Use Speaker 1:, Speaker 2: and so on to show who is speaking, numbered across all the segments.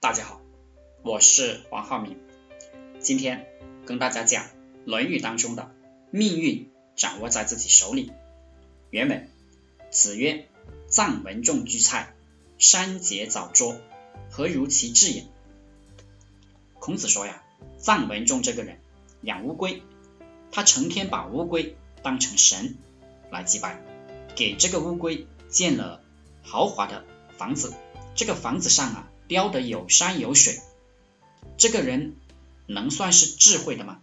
Speaker 1: 大家好，我是王浩明，今天跟大家讲《论语》当中的“命运掌握在自己手里”。原文：子曰：“臧文仲居蔡，山节藻捉，何如其志也？”孔子说呀，臧文仲这个人养乌龟，他成天把乌龟当成神来祭拜，给这个乌龟建了豪华的房子，这个房子上啊。雕的有山有水，这个人能算是智慧的吗？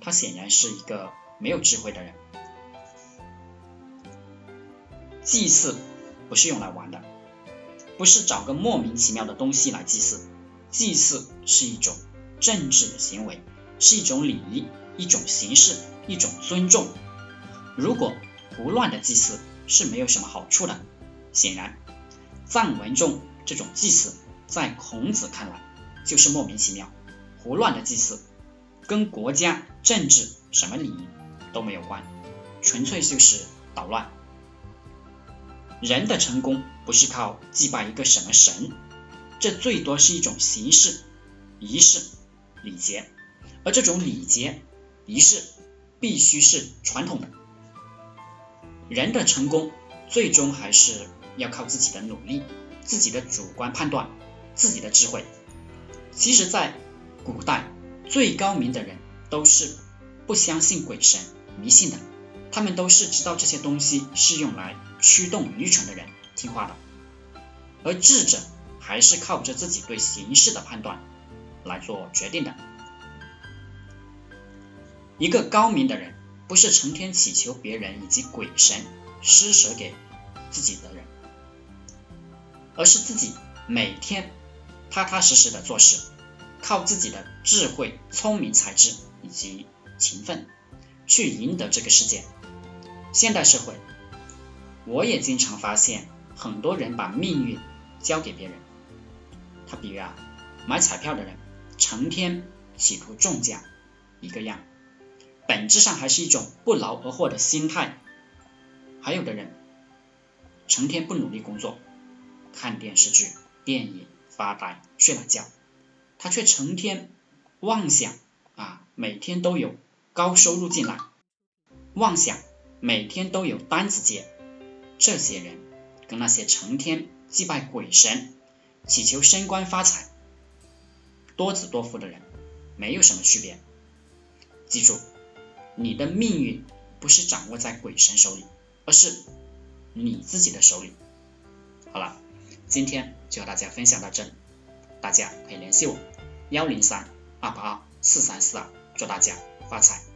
Speaker 1: 他显然是一个没有智慧的人。祭祀不是用来玩的，不是找个莫名其妙的东西来祭祀。祭祀是一种政治的行为，是一种礼仪，一种形式，一种尊重。如果胡乱的祭祀是没有什么好处的。显然，臧文仲。这种祭祀在孔子看来就是莫名其妙、胡乱的祭祀，跟国家、政治什么礼仪都没有关，纯粹就是捣乱。人的成功不是靠祭拜一个什么神，这最多是一种形式、仪式、礼节，而这种礼节、仪式必须是传统的。人的成功最终还是要靠自己的努力。自己的主观判断，自己的智慧。其实，在古代，最高明的人都是不相信鬼神、迷信的，他们都是知道这些东西是用来驱动愚蠢的人听话的。而智者还是靠着自己对形势的判断来做决定的。一个高明的人，不是成天祈求别人以及鬼神施舍给自己的人。而是自己每天踏踏实实的做事，靠自己的智慧、聪明才智以及勤奋去赢得这个世界。现代社会，我也经常发现很多人把命运交给别人。他比如啊，买彩票的人成天企图中奖，一个样，本质上还是一种不劳而获的心态。还有的人成天不努力工作。看电视剧、电影、发呆、睡懒觉，他却成天妄想啊，每天都有高收入进来，妄想每天都有单子接。这些人跟那些成天祭拜鬼神、祈求升官发财、多子多福的人没有什么区别。记住，你的命运不是掌握在鬼神手里，而是你自己的手里。好了。今天就和大家分享到这里，大家可以联系我幺零三二八二四三四二，祝大家发财。